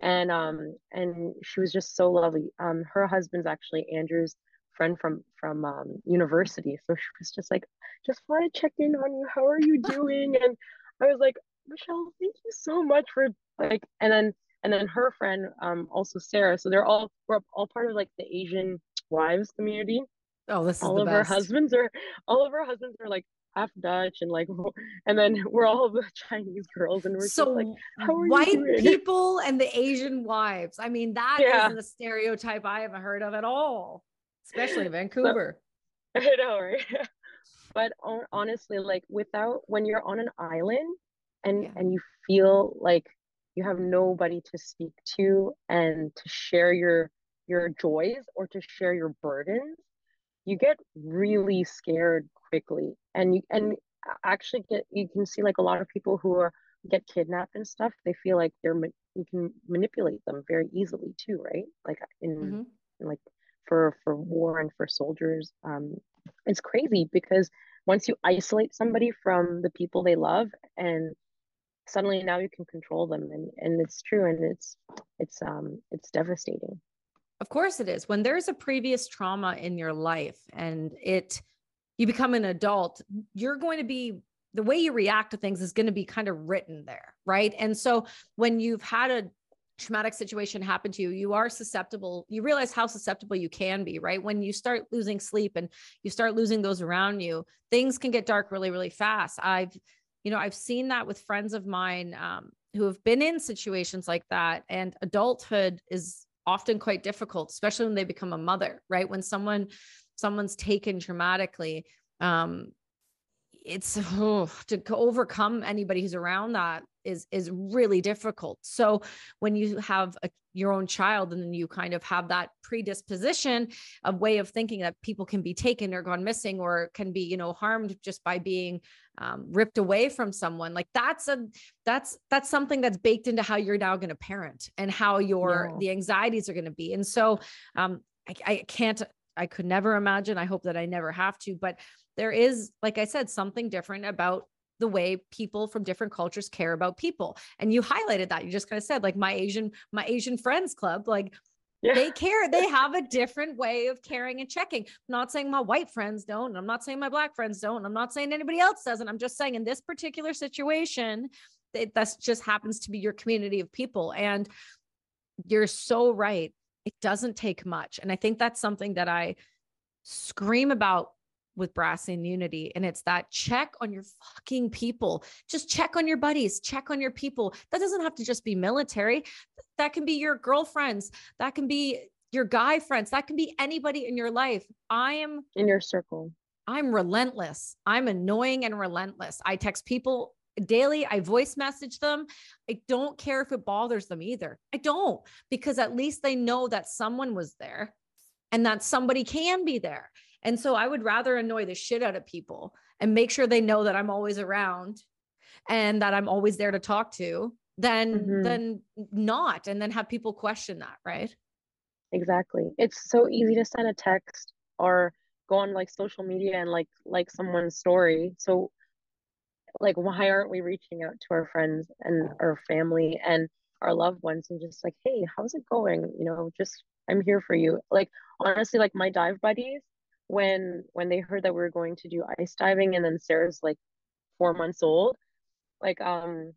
S3: and um and she was just so lovely. Um her husband's actually andrew's friend from from um university so she was just like just want to check in on you. How are you doing? And i was like Michelle, thank you so much for like, and then and then her friend, um, also Sarah. So they're all we're all part of like the Asian wives community.
S2: Oh, this is
S3: all of
S2: best.
S3: our husbands are all of our husbands are like half Dutch and like, and then we're all the Chinese girls and we're so like, how are
S2: white people and the Asian wives. I mean, that yeah. is the stereotype I haven't heard of at all, especially Vancouver.
S3: So, I know, right? but honestly, like without when you're on an island and yeah. and you feel like you have nobody to speak to and to share your your joys or to share your burdens you get really scared quickly and you and actually get you can see like a lot of people who are get kidnapped and stuff they feel like they're you can manipulate them very easily too right like in, mm-hmm. in like for for war and for soldiers um it's crazy because once you isolate somebody from the people they love and suddenly now you can control them and and it's true and it's it's um it's devastating.
S2: Of course it is. When there's a previous trauma in your life and it you become an adult you're going to be the way you react to things is going to be kind of written there right? And so when you've had a traumatic situation happen to you you are susceptible you realize how susceptible you can be right? When you start losing sleep and you start losing those around you things can get dark really really fast. I've you know, I've seen that with friends of mine um, who have been in situations like that. And adulthood is often quite difficult, especially when they become a mother, right? When someone, someone's taken traumatically, um, it's oh, to overcome anybody who's around that is is really difficult. So when you have a, your own child and then you kind of have that predisposition of way of thinking that people can be taken or gone missing or can be you know harmed just by being um, ripped away from someone like that's a that's that's something that's baked into how you're now going to parent and how your the anxieties are going to be. And so um I, I can't i could never imagine i hope that i never have to but there is like i said something different about the way people from different cultures care about people and you highlighted that you just kind of said like my asian my asian friends club like yeah. they care they have a different way of caring and checking. I'm not saying my white friends don't i'm not saying my black friends don't i'm not saying anybody else doesn't. I'm just saying in this particular situation that that's just happens to be your community of people and you're so right. It doesn't take much and i think that's something that i scream about with brass and Unity. And it's that check on your fucking people. Just check on your buddies, check on your people. That doesn't have to just be military. That can be your girlfriends. That can be your guy friends. That can be anybody in your life. I am
S3: in your circle.
S2: I'm relentless. I'm annoying and relentless. I text people daily. I voice message them. I don't care if it bothers them either. I don't, because at least they know that someone was there and that somebody can be there. And so I would rather annoy the shit out of people and make sure they know that I'm always around and that I'm always there to talk to than mm-hmm. than not and then have people question that, right?
S3: Exactly. It's so easy to send a text or go on like social media and like like someone's story. So like why aren't we reaching out to our friends and our family and our loved ones and just like, hey, how's it going? You know, just I'm here for you. Like honestly, like my dive buddies, when when they heard that we were going to do ice diving and then Sarah's like four months old, like um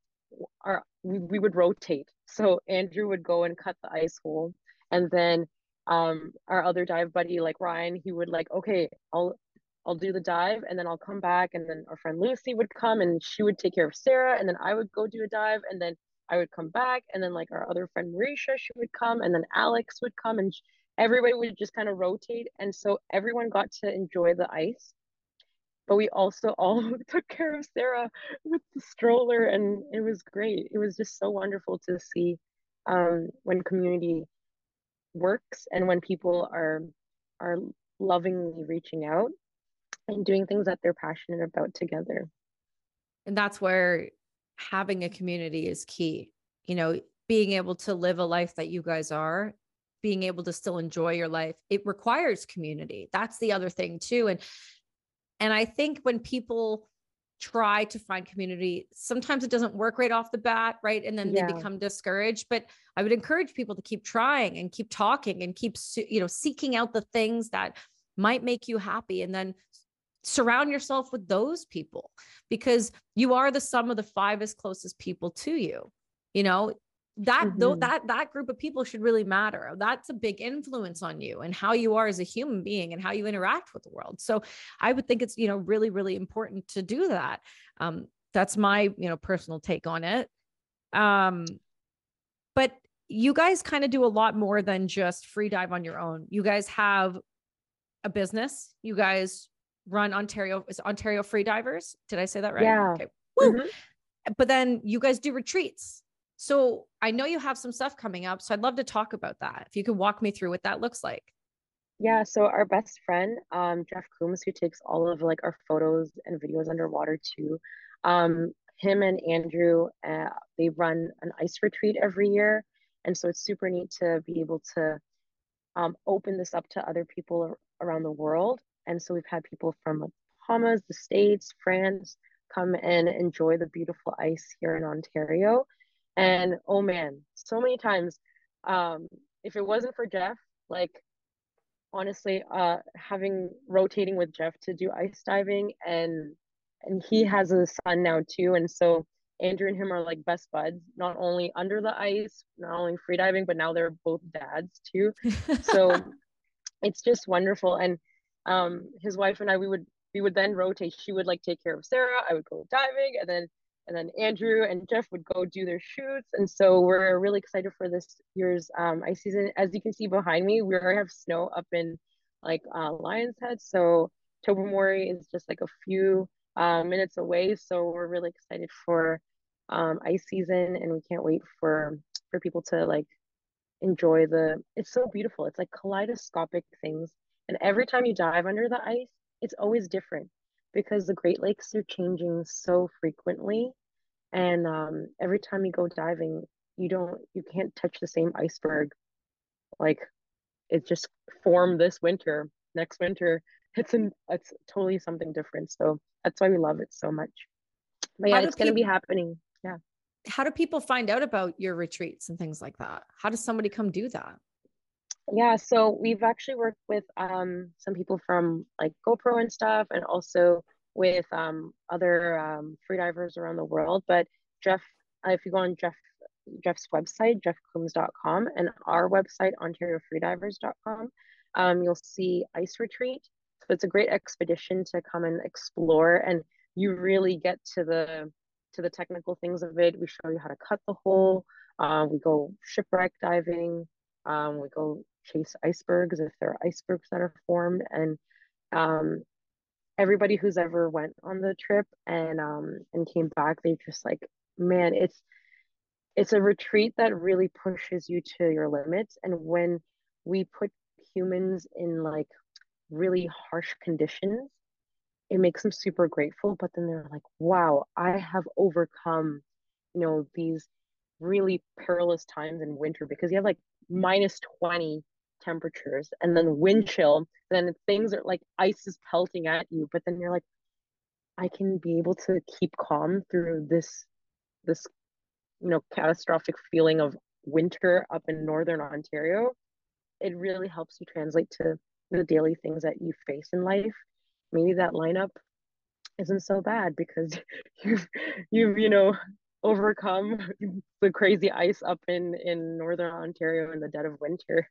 S3: our we, we would rotate. So Andrew would go and cut the ice hole and then um our other dive buddy like Ryan, he would like, okay, I'll I'll do the dive and then I'll come back and then our friend Lucy would come and she would take care of Sarah and then I would go do a dive and then I would come back and then like our other friend Marisha she would come and then Alex would come and everybody would just kind of rotate and so everyone got to enjoy the ice but we also all took care of Sarah with the stroller and it was great it was just so wonderful to see um, when community works and when people are are lovingly reaching out and doing things that they're passionate about together.
S2: And that's where having a community is key. You know, being able to live a life that you guys are, being able to still enjoy your life, it requires community. That's the other thing too. And and I think when people try to find community, sometimes it doesn't work right off the bat, right? And then yeah. they become discouraged. But I would encourage people to keep trying and keep talking and keep you know seeking out the things that might make you happy and then surround yourself with those people because you are the sum of the five as closest people to you you know that mm-hmm. though that that group of people should really matter that's a big influence on you and how you are as a human being and how you interact with the world so i would think it's you know really really important to do that um that's my you know personal take on it um but you guys kind of do a lot more than just free dive on your own you guys have a business you guys run Ontario is Ontario Free Divers. Did I say that right?
S3: Yeah.
S2: Okay. Mm-hmm. But then you guys do retreats. So I know you have some stuff coming up. So I'd love to talk about that. If you could walk me through what that looks like.
S3: Yeah, so our best friend, um, Jeff Coombs, who takes all of like our photos and videos underwater too. Um, him and Andrew, uh, they run an ice retreat every year, and so it's super neat to be able to um, open this up to other people around the world. And so we've had people from Bahamas, the States, France come and enjoy the beautiful ice here in Ontario. And oh man, so many times, um, if it wasn't for Jeff, like honestly, uh, having rotating with Jeff to do ice diving and and he has a son now too. And so Andrew and him are like best buds, not only under the ice, not only free diving, but now they're both dads too. So it's just wonderful. And um, his wife and I, we would we would then rotate. She would like take care of Sarah. I would go diving, and then and then Andrew and Jeff would go do their shoots. And so we're really excited for this year's um, ice season. As you can see behind me, we already have snow up in like uh, Lion's Head. So Tobermory is just like a few uh, minutes away. So we're really excited for um, ice season, and we can't wait for for people to like enjoy the. It's so beautiful. It's like kaleidoscopic things and every time you dive under the ice, it's always different because the Great Lakes are changing so frequently. And um, every time you go diving, you don't, you can't touch the same iceberg. Like it just formed this winter. Next winter, it's an, it's totally something different. So that's why we love it so much. But yeah, it's going to be happening. Yeah.
S2: How do people find out about your retreats and things like that? How does somebody come do that?
S3: Yeah, so we've actually worked with um, some people from like GoPro and stuff, and also with um, other um, freedivers around the world. But Jeff, uh, if you go on Jeff Jeff's website, jeffcoombs.com, and our website, OntarioFreedivers.com, um, you'll see Ice Retreat. So it's a great expedition to come and explore, and you really get to the to the technical things of it. We show you how to cut the hole. Uh, we go shipwreck diving. Um, we go chase icebergs if there are icebergs that are formed and um, everybody who's ever went on the trip and um, and came back they just like man it's it's a retreat that really pushes you to your limits and when we put humans in like really harsh conditions, it makes them super grateful. But then they're like, wow, I have overcome, you know, these really perilous times in winter because you have like minus 20 temperatures and then wind mm-hmm. chill and then things are like ice is pelting at you but then you're like i can be able to keep calm through this this you know catastrophic feeling of winter up in northern ontario. It really helps you translate to the daily things that you face in life. Maybe that lineup isn't so bad because you've you've you know overcome the crazy ice up in in northern ontario in the dead of winter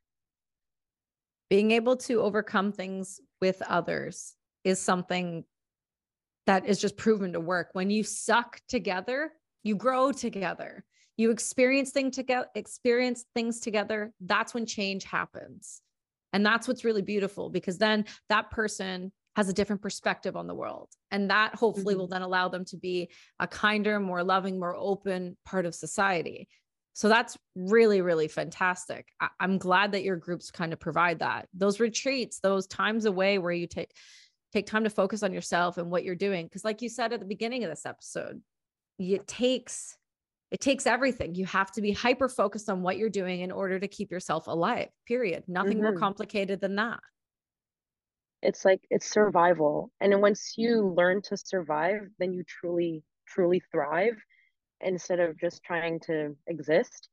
S2: being able to overcome things with others is something that is just proven to work. When you suck together you grow together. You experience things together experience things together that's when change happens. And that's what's really beautiful because then that person has a different perspective on the world. And that hopefully mm-hmm. will then allow them to be a kinder more loving more open part of society so that's really, really fantastic. I- am glad that your groups kind of provide that. Those retreats, those times away where you take take time to focus on yourself and what you're doing. Because like you said at the beginning of this episode, it takes it takes everything. You have to be hyper focused on what you're doing in order to keep yourself alive. Period. Nothing mm-hmm. more complicated than that.
S3: It's like it's survival. And once you learn to survive, then you truly, truly thrive instead of just trying to exist.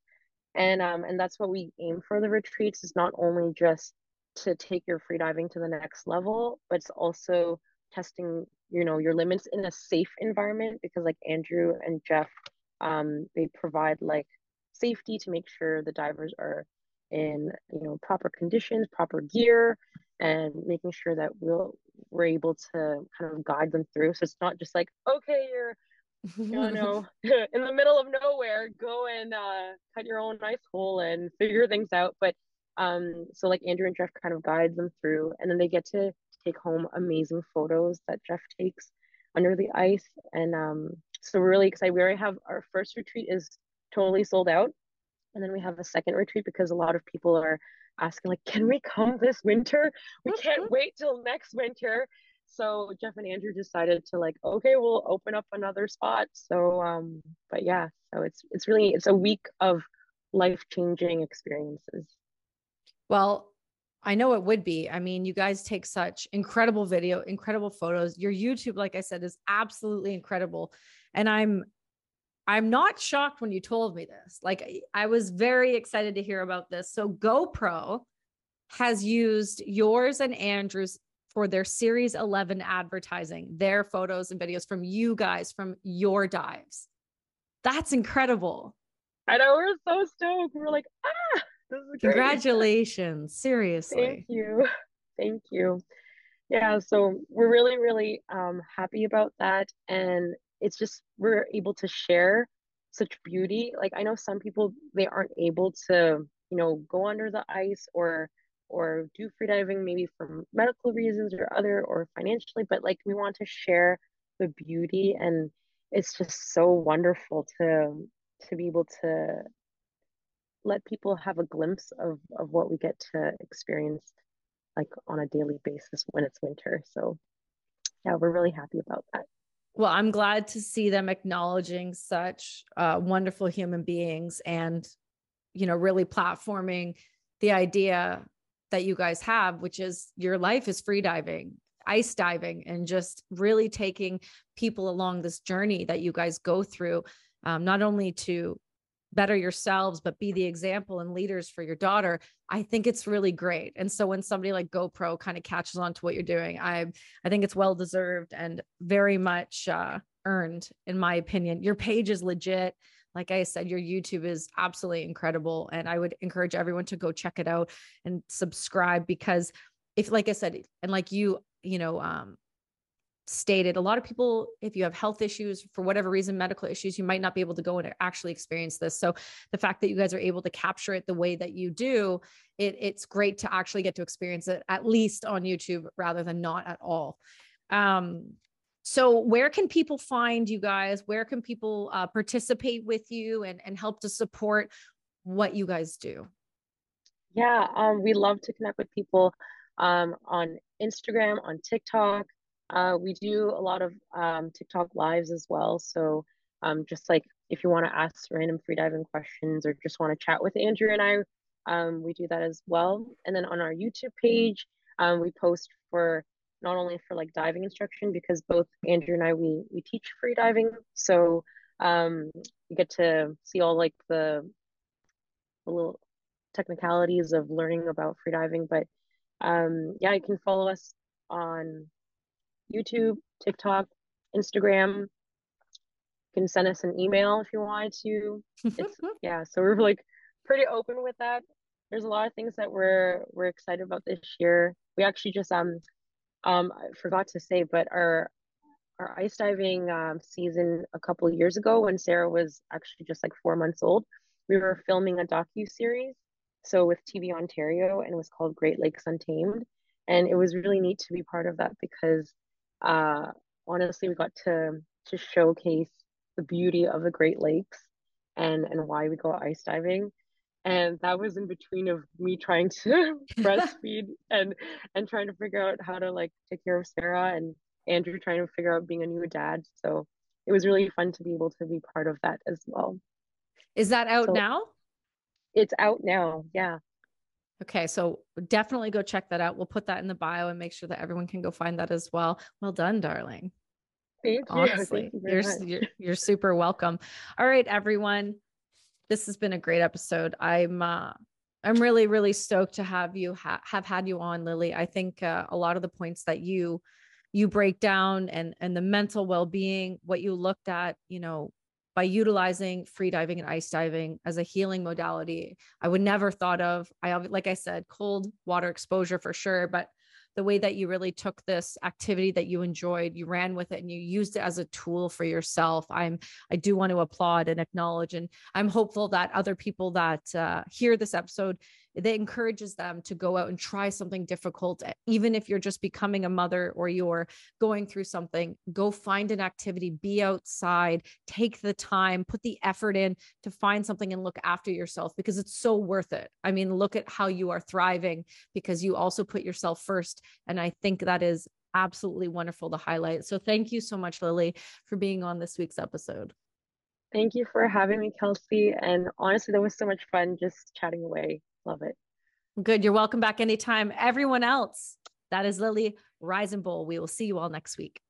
S3: And um and that's what we aim for the retreats is not only just to take your freediving to the next level but it's also testing you know your limits in a safe environment because like andrew and jeff um they provide like safety to make sure the divers are in you know proper conditions proper gear and making sure that we'll we're able to kind of guide them through. So it's not just like okay you're you know, in the middle of nowhere, go and uh, cut your own ice hole and figure things out. But um, so like Andrew and Jeff kind of guide them through, and then they get to take home amazing photos that Jeff takes under the ice. And um, so we're really excited. We already have our first retreat is totally sold out, and then we have a second retreat because a lot of people are asking like, can we come this winter? We can't wait till next winter so jeff and andrew decided to like okay we'll open up another spot. So um but yeah so it's it's really it's a week of life changing experiences.
S2: Well i know it would be. I mean you guys take such incredible video incredible photos. Your youtube like i said is absolutely incredible. And i'm i'm not shocked when you told me this. Like i was very excited to hear about this. So gopro has used yours and andrew's for their series 11 advertising, their photos and videos from you guys from your dives. That's incredible.
S3: I know we're so stoked. We're like, ah, this is
S2: great. Congratulations. Seriously.
S3: Thank you. Thank you. Yeah, so we're really, really um, happy about that. And it's just we're able to share such beauty. Like I know some people they aren't able to, you know, go under the ice or or do freediving maybe for medical reasons or other or financially but like we want to share the beauty and it's just so wonderful to to be able to let people have a glimpse of of what we get to experience like on a daily basis when it's winter. So yeah we're really happy about that.
S2: Well i'm glad to see them acknowledging such uh, wonderful human beings and you know really platforming the idea that you guys have, which is your life is free diving, ice diving, and just really taking people along this journey that you guys go through, um, not only to better yourselves, but be the example and leaders for your daughter. I think it's really great. And so when somebody like GoPro kind of catches on to what you're doing, I I think it's well deserved and very much uh, earned, in my opinion. Your page is legit like I said, your YouTube is absolutely incredible. And I would encourage everyone to go check it out and subscribe because if, like I said, and like you, you know, um, stated a lot of people if you have health issues for whatever reason medical issues you might not be able to go and actually experience this so the fact that you guys are able to capture it the way that you do it, it's great to actually get to experience it at least on youtube rather than not at all um, so, where can people find you guys? Where can people uh, participate with you and, and help to support what you guys do?
S3: Yeah, um, we love to connect with people um, on Instagram, on TikTok. Uh, we do a lot of um, TikTok lives as well. So um, just like if you want to ask random freediving questions or just want to chat with Andrew and I, um, we do that as well. And then on our YouTube page, um, we post for not only for like diving instruction because both Andrew and I we we teach free diving, so um, you get to see all like the, the little technicalities of learning about free diving. But um, yeah, you can follow us on YouTube, TikTok, Instagram. You can send us an email if you wanted to. It's yeah, so we're like pretty open with that. There's a lot of things that we're we're excited about this year. We actually just um um I forgot to say, but our our ice diving um, season a couple years ago when Sarah was actually just like four months old, we were filming a docu series. So with TV Ontario, and it was called Great Lakes Untamed, and it was really neat to be part of that because uh, honestly, we got to to showcase the beauty of the Great Lakes and and why we go ice diving and that was in between of me trying to breastfeed and and trying to figure out how to like take care of Sarah and Andrew trying to figure out being a new dad. So it was really fun to be able to be part of that as well.
S2: Is that out so now?
S3: It's out now. Yeah.
S2: Okay, so definitely go check that out. We'll put that in the bio and make sure that everyone can go find that as well. Well done, darling.
S3: Thank you.
S2: Honestly,
S3: Thank you
S2: you're, you're you're super welcome. All right, everyone this has been a great episode. I'm uh, I'm really really stoked to have you ha- have had you on, Lily. I think uh, a lot of the points that you you break down and and the mental well-being, what you looked at, you know, by utilizing free diving and ice diving as a healing modality, I would never thought of. I like I said, cold water exposure for sure, but the way that you really took this activity that you enjoyed, you ran with it and you used it as a tool for yourself. I'm, I do want to applaud and acknowledge, and I'm hopeful that other people that uh, hear this episode that encourages them to go out and try something difficult eh, even if you're just becoming a mother or you're going through something go find an activity be outside take the time put the effort in to find something and look after yourself because it's so worth it i mean look at how you are thriving because you also put yourself first and i think that is absolutely wonderful to highlight so thank you so much lily for being on this week's episode
S3: Thank you for having me, Kelsey. And honestly, that was so much fun just chatting away. Love it.
S2: Good. You're welcome back anytime. Everyone else, that is Lily Risenbowl. We will see you all next week.